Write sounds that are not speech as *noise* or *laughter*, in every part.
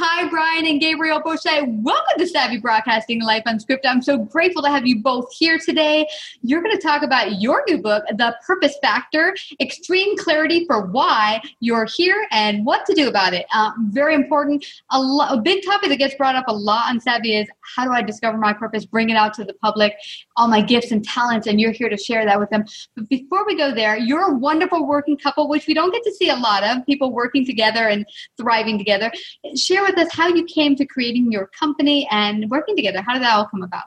Hi, Brian and Gabrielle Bosché. Welcome to Savvy Broadcasting Life Unscripted. I'm so grateful to have you both here today. You're going to talk about your new book, The Purpose Factor Extreme Clarity for Why You're Here and What to Do About It. Uh, very important. A, lo- a big topic that gets brought up a lot on Savvy is how do I discover my purpose, bring it out to the public, all my gifts and talents, and you're here to share that with them. But before we go there, you're a wonderful working couple, which we don't get to see a lot of people working together and thriving together. Share with us how you came to creating your company and working together. How did that all come about?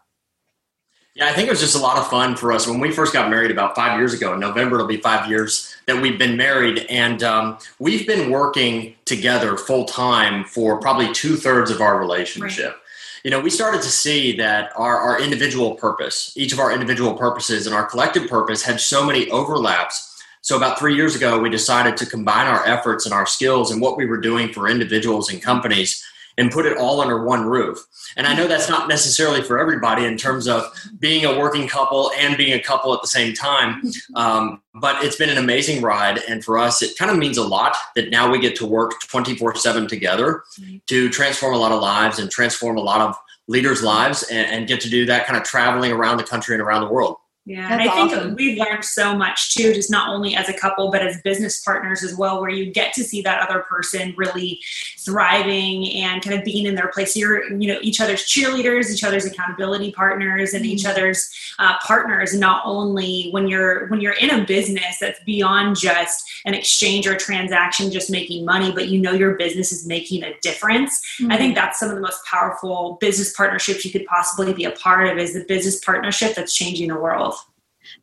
Yeah, I think it was just a lot of fun for us when we first got married about five years ago. In November, it'll be five years that we've been married, and um, we've been working together full time for probably two thirds of our relationship. Right. You know, we started to see that our, our individual purpose, each of our individual purposes, and our collective purpose had so many overlaps. So about three years ago, we decided to combine our efforts and our skills and what we were doing for individuals and companies and put it all under one roof. And I know that's not necessarily for everybody in terms of being a working couple and being a couple at the same time. Um, but it's been an amazing ride. And for us, it kind of means a lot that now we get to work 24 7 together to transform a lot of lives and transform a lot of leaders' lives and, and get to do that kind of traveling around the country and around the world. Yeah, That's and I think we've learned so much too, just not only as a couple, but as business partners as well, where you get to see that other person really thriving and kind of being in their place. You're, you know, each other's cheerleaders, each other's accountability partners, and mm-hmm. each other's uh, partners. Not only when you're when you're in a business that's beyond just an exchange or transaction, just making money, but you know your business is making a difference. Mm-hmm. I think that's some of the most powerful business partnerships you could possibly be a part of. Is the business partnership that's changing the world.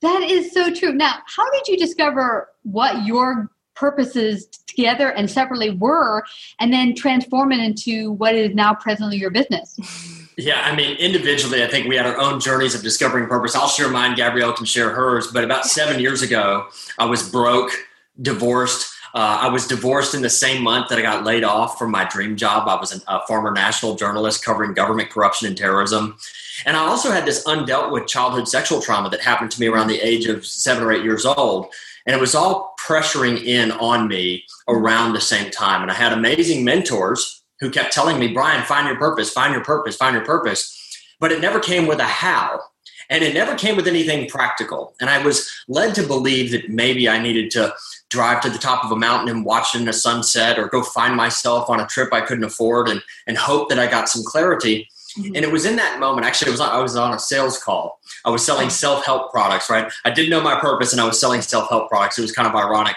That is so true. Now, how did you discover what your purposes together and separately were, and then transform it into what is now presently your business? Yeah, I mean, individually, I think we had our own journeys of discovering purpose. I'll share mine, Gabrielle can share hers. But about seven years ago, I was broke, divorced. Uh, I was divorced in the same month that I got laid off from my dream job. I was a former national journalist covering government corruption and terrorism. And I also had this undealt with childhood sexual trauma that happened to me around the age of seven or eight years old. And it was all pressuring in on me around the same time. And I had amazing mentors who kept telling me, Brian, find your purpose, find your purpose, find your purpose. But it never came with a how. And it never came with anything practical. And I was led to believe that maybe I needed to drive to the top of a mountain and watch it in a sunset or go find myself on a trip I couldn't afford and, and hope that I got some clarity. Mm-hmm. And it was in that moment, actually, was I was on a sales call. I was selling self help products, right? I didn't know my purpose, and I was selling self help products. It was kind of ironic,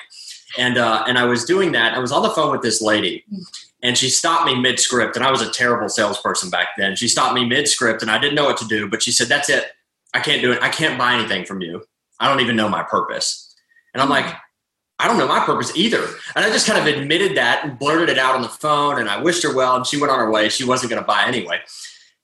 and uh, and I was doing that. I was on the phone with this lady, and she stopped me mid script. And I was a terrible salesperson back then. She stopped me mid script, and I didn't know what to do. But she said, "That's it. I can't do it. I can't buy anything from you. I don't even know my purpose." And I'm like. I don't know my purpose either. And I just kind of admitted that and blurted it out on the phone. And I wished her well, and she went on her way. She wasn't going to buy anyway.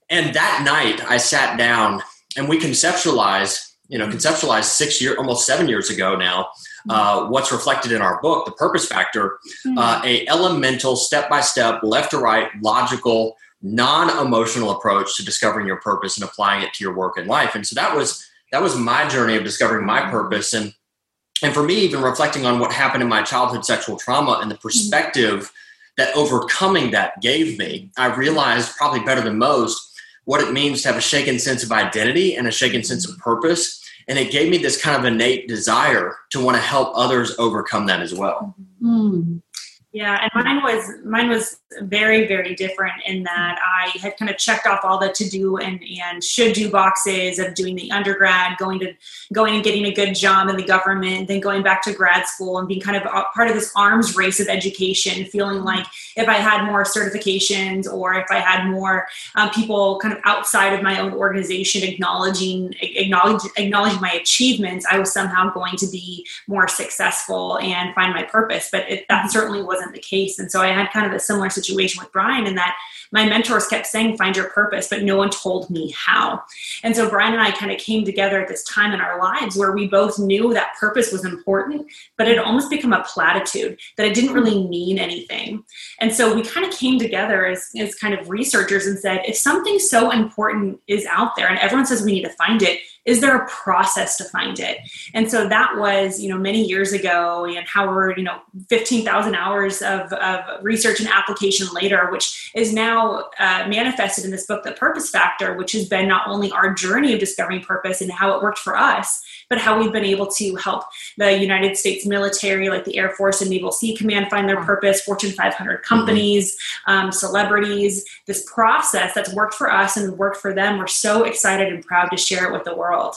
And that night, I sat down and we conceptualized, you know, conceptualized six years, almost seven years ago now, uh, what's reflected in our book, the purpose factor, mm-hmm. uh, a elemental, step by step, left to right, logical, non-emotional approach to discovering your purpose and applying it to your work and life. And so that was that was my journey of discovering my mm-hmm. purpose and and for me even reflecting on what happened in my childhood sexual trauma and the perspective that overcoming that gave me i realized probably better than most what it means to have a shaken sense of identity and a shaken sense of purpose. And it gave me this kind of innate desire to want to help others overcome that as well. Mm. Yeah, and mine was mine was very very different in that I had kind of checked off all the to do and and should do boxes of doing the undergrad, going to going and getting a good job in the government, then going back to grad school and being kind of part of this arms race of education, feeling like if I had more certifications or if I had more um, people kind of outside of my own organization acknowledging acknowledge, acknowledging my achievements, I was somehow going to be more successful and find my purpose. But it, that certainly wasn't wasn't the case. And so I had kind of a similar situation with Brian in that my mentors kept saying, find your purpose, but no one told me how. And so Brian and I kind of came together at this time in our lives where we both knew that purpose was important, but it almost become a platitude that it didn't really mean anything. And so we kind of came together as, as kind of researchers and said, if something so important is out there and everyone says we need to find it, is there a process to find it? And so that was you know many years ago and how we're you know 15000 hours of, of research and application later which is now uh, manifested in this book the purpose factor which has been not only our journey of discovering purpose and how it worked for us but how we've been able to help the United States military, like the Air Force and Naval Sea Command, find their purpose, Fortune 500 companies, um, celebrities. This process that's worked for us and worked for them, we're so excited and proud to share it with the world.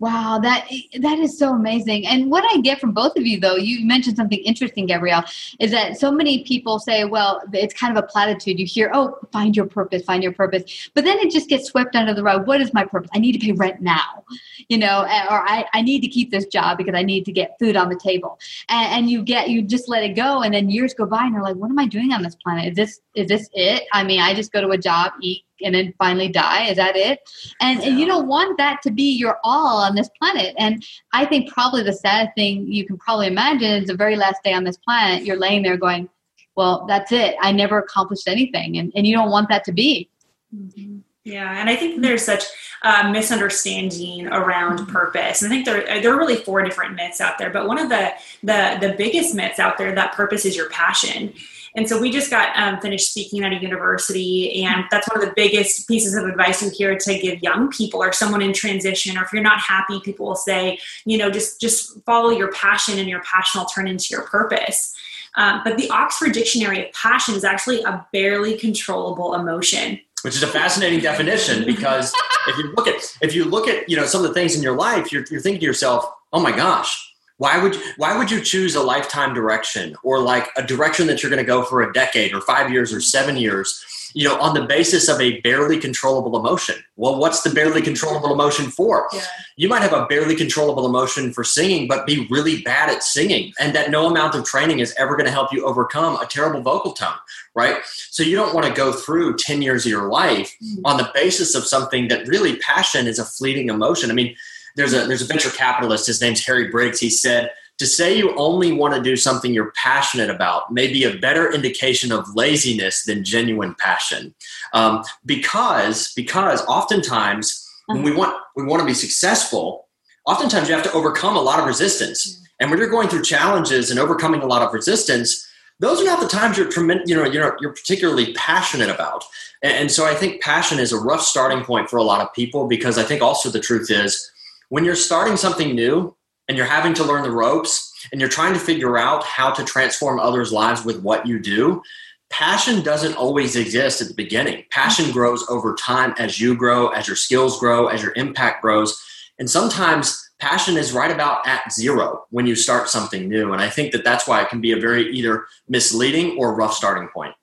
Wow, that that is so amazing. And what I get from both of you, though, you mentioned something interesting, Gabrielle, is that so many people say, "Well, it's kind of a platitude." You hear, "Oh, find your purpose, find your purpose," but then it just gets swept under the rug. What is my purpose? I need to pay rent now, you know, eh, or I, I need to keep this job because I need to get food on the table. And, and you get you just let it go, and then years go by, and you're like, "What am I doing on this planet? Is this is this it? I mean, I just go to a job, eat, and then finally die is that it and, yeah. and you don't want that to be your all on this planet and i think probably the sad thing you can probably imagine is the very last day on this planet you're laying there going well that's it i never accomplished anything and, and you don't want that to be mm-hmm. Yeah, and I think there's such a misunderstanding around mm-hmm. purpose. And I think there there are really four different myths out there, but one of the the the biggest myths out there that purpose is your passion. And so we just got um, finished speaking at a university, and that's one of the biggest pieces of advice you hear to give young people or someone in transition, or if you're not happy, people will say, you know, just just follow your passion, and your passion will turn into your purpose. Um, but the Oxford Dictionary of Passion is actually a barely controllable emotion which is a fascinating definition because if you look at if you look at you know some of the things in your life you're, you're thinking to yourself oh my gosh why would you, why would you choose a lifetime direction or like a direction that you're going to go for a decade or 5 years or 7 years you know on the basis of a barely controllable emotion well what's the barely controllable emotion for yeah. you might have a barely controllable emotion for singing but be really bad at singing and that no amount of training is ever going to help you overcome a terrible vocal tone right so you don't want to go through 10 years of your life mm-hmm. on the basis of something that really passion is a fleeting emotion i mean there's a there's a venture capitalist. His name's Harry Briggs. He said to say you only want to do something you're passionate about may be a better indication of laziness than genuine passion, um, because because oftentimes when we want we want to be successful, oftentimes you have to overcome a lot of resistance. And when you're going through challenges and overcoming a lot of resistance, those are not the times you're you know you're, you're particularly passionate about. And, and so I think passion is a rough starting point for a lot of people because I think also the truth is when you're starting something new and you're having to learn the ropes and you're trying to figure out how to transform others' lives with what you do, passion doesn't always exist at the beginning. Passion grows over time as you grow, as your skills grow, as your impact grows. And sometimes passion is right about at zero when you start something new. And I think that that's why it can be a very either misleading or rough starting point.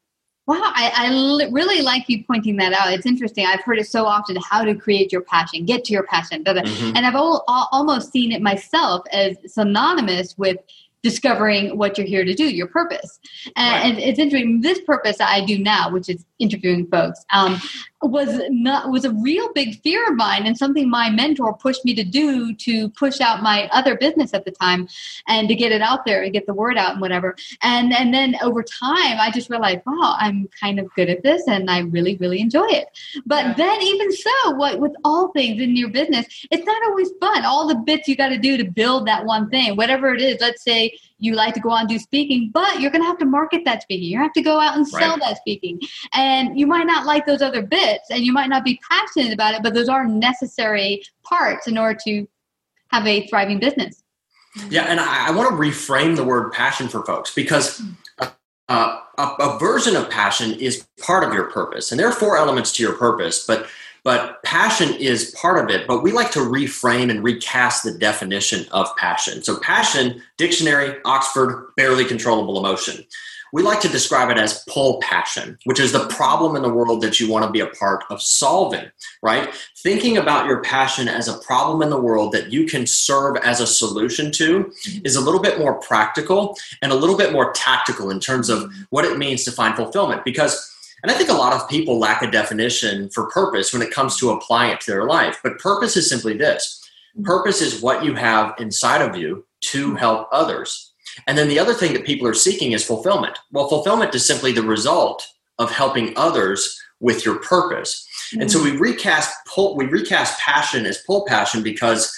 Wow, I, I li- really like you pointing that out. It's interesting. I've heard it so often how to create your passion, get to your passion. Mm-hmm. And I've al- almost seen it myself as synonymous with discovering what you're here to do, your purpose. And, right. it's interesting. This purpose I do now, which is interviewing folks, um, was not was a real big fear of mine and something my mentor pushed me to do to push out my other business at the time and to get it out there and get the word out and whatever. And and then over time, I just realized, wow, I'm kind of good at this and I really really enjoy it. But yeah. then even so, what with all things in your business, it's not always fun. All the bits you got to do to build that one thing, whatever it is. Let's say you like to go out and do speaking, but you're going to have to market that speaking. You have to go out and sell right. that speaking. And you might not like those other bits and you might not be passionate about it, but those are necessary parts in order to have a thriving business. Yeah, and I, I want to reframe the word passion for folks because uh, a, a version of passion is part of your purpose. And there are four elements to your purpose, but but passion is part of it but we like to reframe and recast the definition of passion so passion dictionary oxford barely controllable emotion we like to describe it as pull passion, which is the problem in the world that you want to be a part of solving, right? Thinking about your passion as a problem in the world that you can serve as a solution to mm-hmm. is a little bit more practical and a little bit more tactical in terms of what it means to find fulfillment. Because and I think a lot of people lack a definition for purpose when it comes to applying it to their life. But purpose is simply this purpose is what you have inside of you to help others. And then the other thing that people are seeking is fulfillment. Well, fulfillment is simply the result of helping others with your purpose. Mm-hmm. And so we recast pull, we recast passion as pull passion because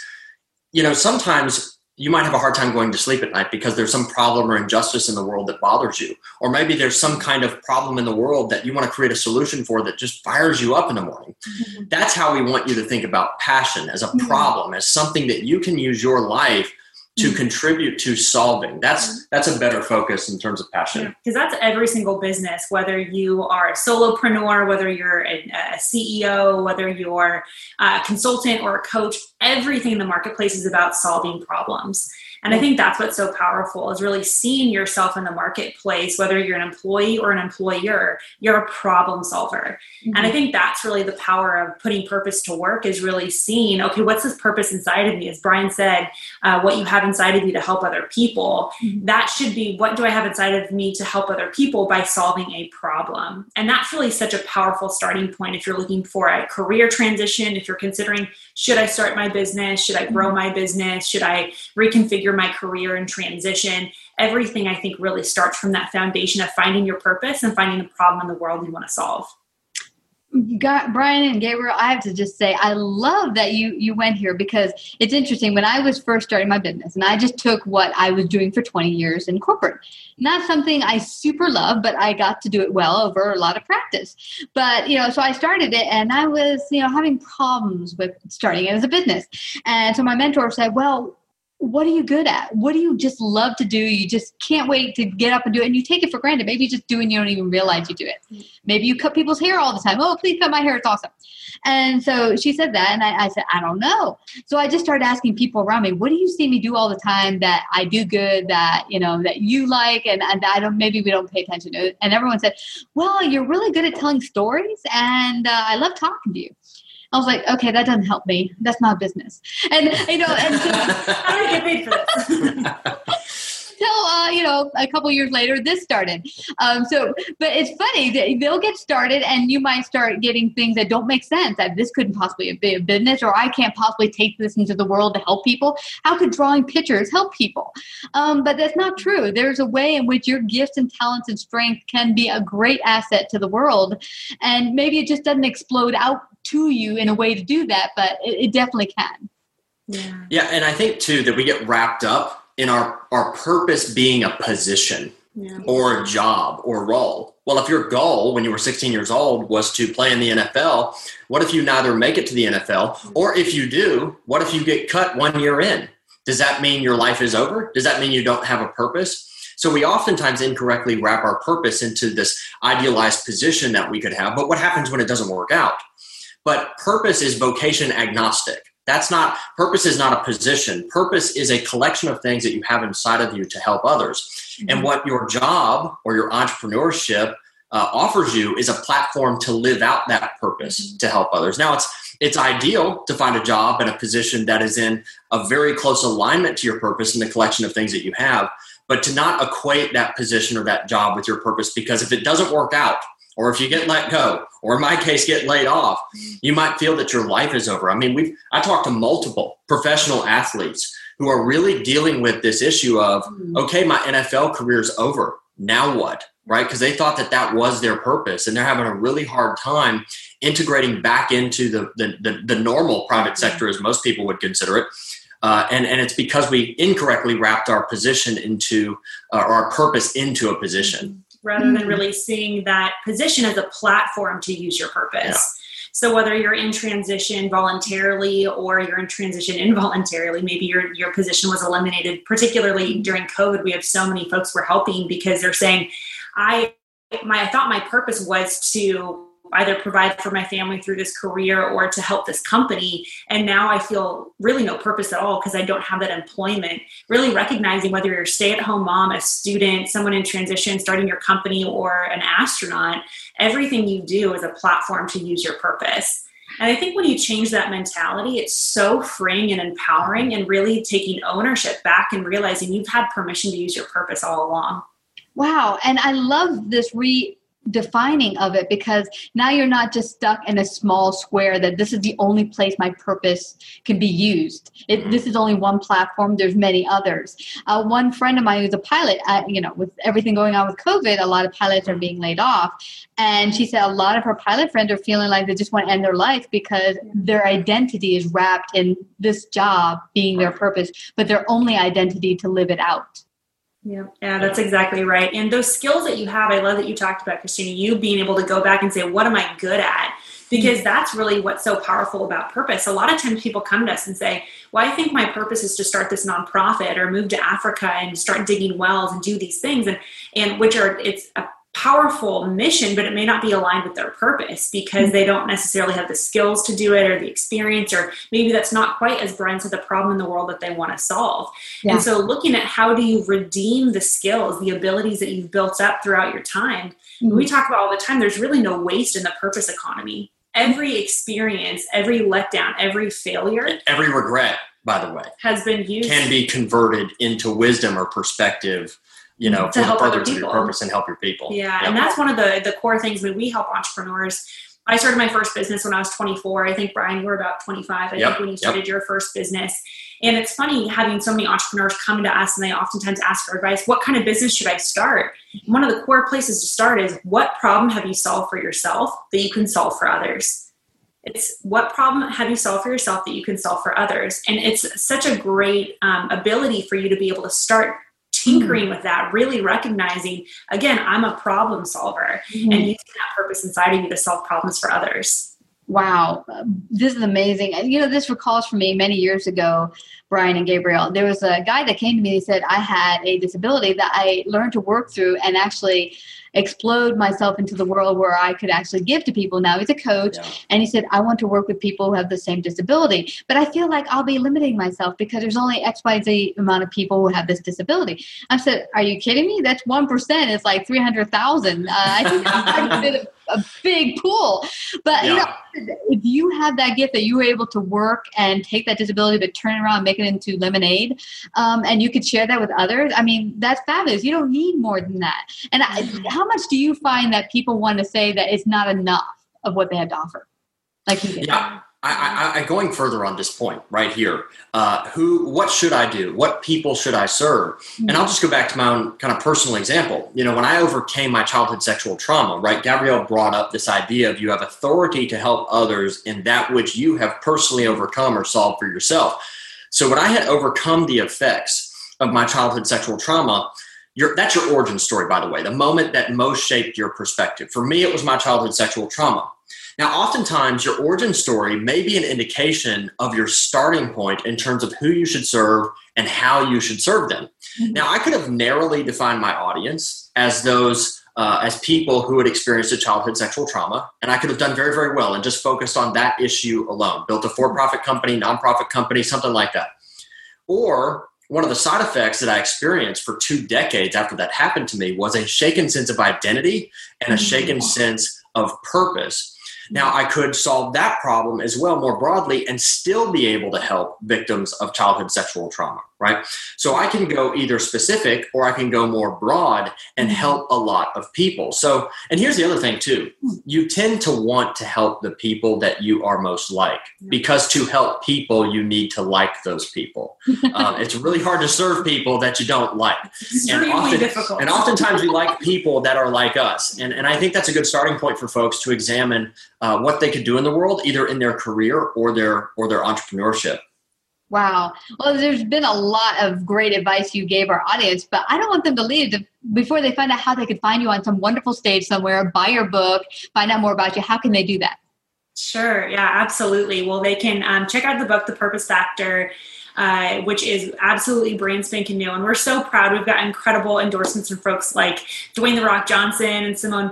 you know sometimes you might have a hard time going to sleep at night because there's some problem or injustice in the world that bothers you. Or maybe there's some kind of problem in the world that you want to create a solution for that just fires you up in the morning. Mm-hmm. That's how we want you to think about passion as a mm-hmm. problem, as something that you can use your life to mm-hmm. contribute to solving that's mm-hmm. that's a better focus in terms of passion because yeah, that's every single business whether you are a solopreneur whether you're a, a ceo whether you're a consultant or a coach everything in the marketplace is about solving problems and I think that's what's so powerful is really seeing yourself in the marketplace, whether you're an employee or an employer, you're a problem solver. Mm-hmm. And I think that's really the power of putting purpose to work is really seeing, okay, what's this purpose inside of me? As Brian said, uh, what you have inside of you to help other people. Mm-hmm. That should be what do I have inside of me to help other people by solving a problem. And that's really such a powerful starting point if you're looking for a career transition, if you're considering, should I start my business? Should I grow mm-hmm. my business? Should I reconfigure my career and transition, everything I think really starts from that foundation of finding your purpose and finding the problem in the world you want to solve. Got Brian and Gabriel, I have to just say I love that you you went here because it's interesting. When I was first starting my business, and I just took what I was doing for 20 years in corporate. Not something I super love, but I got to do it well over a lot of practice. But you know, so I started it, and I was you know having problems with starting it as a business. And so my mentor said, "Well, what are you good at? What do you just love to do? You just can't wait to get up and do it. And you take it for granted. Maybe you just do and you don't even realize you do it. Maybe you cut people's hair all the time. Oh, please cut my hair. It's awesome. And so she said that. And I, I said, I don't know. So I just started asking people around me, what do you see me do all the time that I do good, that, you know, that you like and, and I don't, maybe we don't pay attention to it. And everyone said, well, you're really good at telling stories and uh, I love talking to you. I was like, okay, that doesn't help me. That's not business. And you know, and so, *laughs* how do I get paid for this? *laughs* Till uh, you know, a couple years later, this started. Um, so, but it's funny that they'll get started, and you might start getting things that don't make sense. That this couldn't possibly be a business, or I can't possibly take this into the world to help people. How could drawing pictures help people? Um, but that's not true. There's a way in which your gifts and talents and strength can be a great asset to the world, and maybe it just doesn't explode out to you in a way to do that, but it, it definitely can. Yeah. Yeah. And I think too that we get wrapped up in our, our purpose being a position yeah. or a job or role. Well, if your goal when you were 16 years old was to play in the NFL, what if you neither make it to the NFL or if you do, what if you get cut one year in? Does that mean your life is over? Does that mean you don't have a purpose? So we oftentimes incorrectly wrap our purpose into this idealized position that we could have. But what happens when it doesn't work out? But purpose is vocation agnostic. That's not, purpose is not a position. Purpose is a collection of things that you have inside of you to help others. Mm-hmm. And what your job or your entrepreneurship uh, offers you is a platform to live out that purpose mm-hmm. to help others. Now, it's it's ideal to find a job and a position that is in a very close alignment to your purpose and the collection of things that you have, but to not equate that position or that job with your purpose because if it doesn't work out, or if you get let go, or in my case, get laid off, you might feel that your life is over. I mean, we've I talked to multiple professional athletes who are really dealing with this issue of, hmm. okay, my NFL career is over. Now what? Right? Because they thought that that was their purpose, and they're having a really hard time integrating back into the the, the, the normal private hmm. sector, as most people would consider it. Uh, and, and it's because we incorrectly wrapped our position into uh, or our purpose into a position. Rather mm-hmm. than really seeing that position as a platform to use your purpose. Yeah. So whether you're in transition voluntarily or you're in transition *laughs* involuntarily, maybe your your position was eliminated. Particularly during COVID, we have so many folks we're helping because they're saying, "I my I thought my purpose was to either provide for my family through this career or to help this company. And now I feel really no purpose at all because I don't have that employment. Really recognizing whether you're a stay at home mom, a student, someone in transition, starting your company, or an astronaut, everything you do is a platform to use your purpose. And I think when you change that mentality, it's so freeing and empowering and really taking ownership back and realizing you've had permission to use your purpose all along. Wow. And I love this re defining of it because now you're not just stuck in a small square that this is the only place my purpose can be used. It, this is only one platform there's many others. Uh, one friend of mine who's a pilot uh, you know with everything going on with covid a lot of pilots are being laid off. And she said a lot of her pilot friends are feeling like they just want to end their life because their identity is wrapped in this job being their purpose but their only identity to live it out yeah, yeah, that's exactly right. And those skills that you have, I love that you talked about, Christina, you being able to go back and say, what am I good at? Because that's really what's so powerful about purpose. A lot of times people come to us and say, well, I think my purpose is to start this nonprofit or move to Africa and start digging wells and do these things. And, and which are, it's a powerful mission, but it may not be aligned with their purpose because they don't necessarily have the skills to do it or the experience, or maybe that's not quite as Brian said the problem in the world that they want to solve. Yeah. And so, looking at how do you redeem the skills, the abilities that you've built up throughout your time, mm-hmm. we talk about all the time. There's really no waste in the purpose economy. Every experience, every letdown, every failure, every regret, by the way, has been used can be converted into wisdom or perspective you know, to for the furtherance of your purpose and help your people. Yeah, and that's one of the the core things when we help entrepreneurs. I started my first business when I was 24. I think Brian, you were about 25. I yep. think when you started yep. your first business. And it's funny having so many entrepreneurs come to us and they oftentimes ask for advice. What kind of business should I start? one of the core places to start is what problem have you solved for yourself that you can solve for others? It's what problem have you solved for yourself that you can solve for others? And it's such a great um, ability for you to be able to start tinkering mm-hmm. with that, really recognizing, again, I'm a problem solver mm-hmm. and using that purpose inside of you to solve problems for others. Wow, this is amazing. And you know, this recalls for me many years ago, Brian and Gabriel. There was a guy that came to me and said, I had a disability that I learned to work through and actually explode myself into the world where I could actually give to people. Now he's a coach, yeah. and he said, I want to work with people who have the same disability. But I feel like I'll be limiting myself because there's only XYZ amount of people who have this disability. I said, Are you kidding me? That's 1%. It's like 300,000. Uh, I think that's a, a big pool. But yeah. you know, if you have that gift that you were able to work and take that disability but turn it around and make it into lemonade, um, and you could share that with others, I mean, that's fabulous. You don't need more than that. And I, mm-hmm. how much do you find that people want to say that it's not enough of what they have to offer? Like you. Yeah. I, I, I, going further on this point right here. Uh, who, what should I do? What people should I serve? Mm-hmm. And I'll just go back to my own kind of personal example. You know, when I overcame my childhood sexual trauma, right? Gabrielle brought up this idea of you have authority to help others in that which you have personally overcome or solved for yourself. So when I had overcome the effects of my childhood sexual trauma, your, that's your origin story, by the way, the moment that most shaped your perspective. For me, it was my childhood sexual trauma. Now, oftentimes, your origin story may be an indication of your starting point in terms of who you should serve and how you should serve them. Mm-hmm. Now, I could have narrowly defined my audience as those uh, as people who had experienced a childhood sexual trauma, and I could have done very, very well and just focused on that issue alone. Built a for-profit company, nonprofit company, something like that. Or one of the side effects that I experienced for two decades after that happened to me was a shaken sense of identity and a shaken mm-hmm. sense of purpose. Now, I could solve that problem as well more broadly and still be able to help victims of childhood sexual trauma right? So I can go either specific or I can go more broad and mm-hmm. help a lot of people. So, and here's the other thing too you tend to want to help the people that you are most like because to help people, you need to like those people. um, *laughs* it's really hard to serve people that you don't like. And often, difficult. And oftentimes we like people that are like us. And, and I think that's a good starting point for folks to examine uh, what they could do in the world, either in their career or their or their entrepreneurship. Wow. Well, there's been a lot of great advice you gave our audience, but I don't want them to leave before they find out how they could find you on some wonderful stage somewhere, buy your book, find out more about you. How can they do that? Sure. Yeah, absolutely. Well, they can um, check out the book, The Purpose Factor. Uh, which is absolutely brand spanking new. And we're so proud. We've got incredible endorsements from folks like Dwayne The Rock Johnson and Simone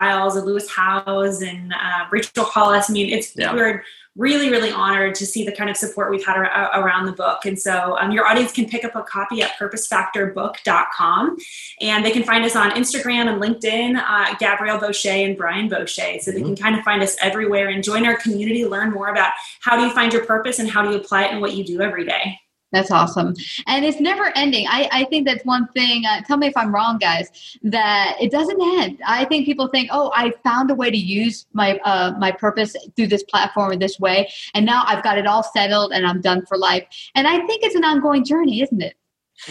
Biles and Lewis Howes and uh, Rachel Hollis. I mean, it's yeah. we're really, really honored to see the kind of support we've had around the book. And so um, your audience can pick up a copy at purposefactorbook.com. And they can find us on Instagram and LinkedIn, uh, Gabrielle Bosché and Brian Bosché. So mm-hmm. they can kind of find us everywhere and join our community, learn more about how do you find your purpose and how do you apply it in what you do every day. That's awesome. And it's never ending. I, I think that's one thing. Uh, tell me if I'm wrong, guys, that it doesn't end. I think people think, oh, I found a way to use my, uh, my purpose through this platform in this way. And now I've got it all settled and I'm done for life. And I think it's an ongoing journey, isn't it?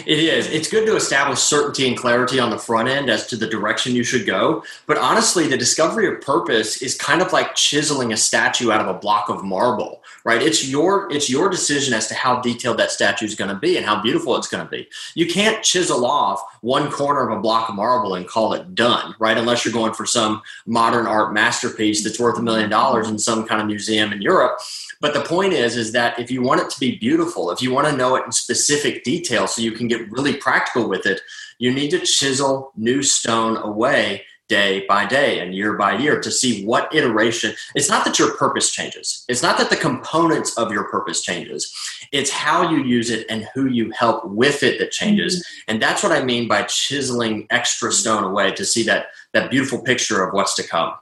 It is. It's good to establish certainty and clarity on the front end as to the direction you should go. But honestly, the discovery of purpose is kind of like chiseling a statue out of a block of marble, right? It's your it's your decision as to how detailed that statue is going to be and how beautiful it's going to be. You can't chisel off one corner of a block of marble and call it done, right? Unless you're going for some modern art masterpiece that's worth a million dollars in some kind of museum in Europe but the point is, is that if you want it to be beautiful, if you want to know it in specific detail so you can get really practical with it, you need to chisel new stone away day by day and year by year to see what iteration it's not that your purpose changes it's not that the components of your purpose changes it's how you use it and who you help with it that changes mm-hmm. and that's what i mean by chiseling extra stone away to see that that beautiful picture of what's to come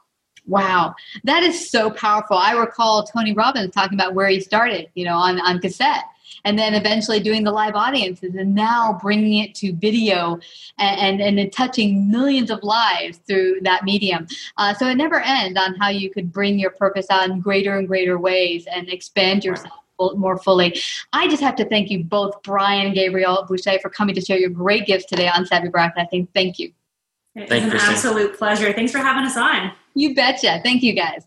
Wow, that is so powerful. I recall Tony Robbins talking about where he started, you know, on, on cassette and then eventually doing the live audiences and now bringing it to video and, and, and touching millions of lives through that medium. Uh, so it never ends on how you could bring your purpose out in greater and greater ways and expand yourself more fully. I just have to thank you both, Brian and Gabrielle Bosché, for coming to share your great gifts today on Savvy Broadcasting. Thank you. It's an absolute pleasure. Thanks for having us on. You betcha. Thank you, guys.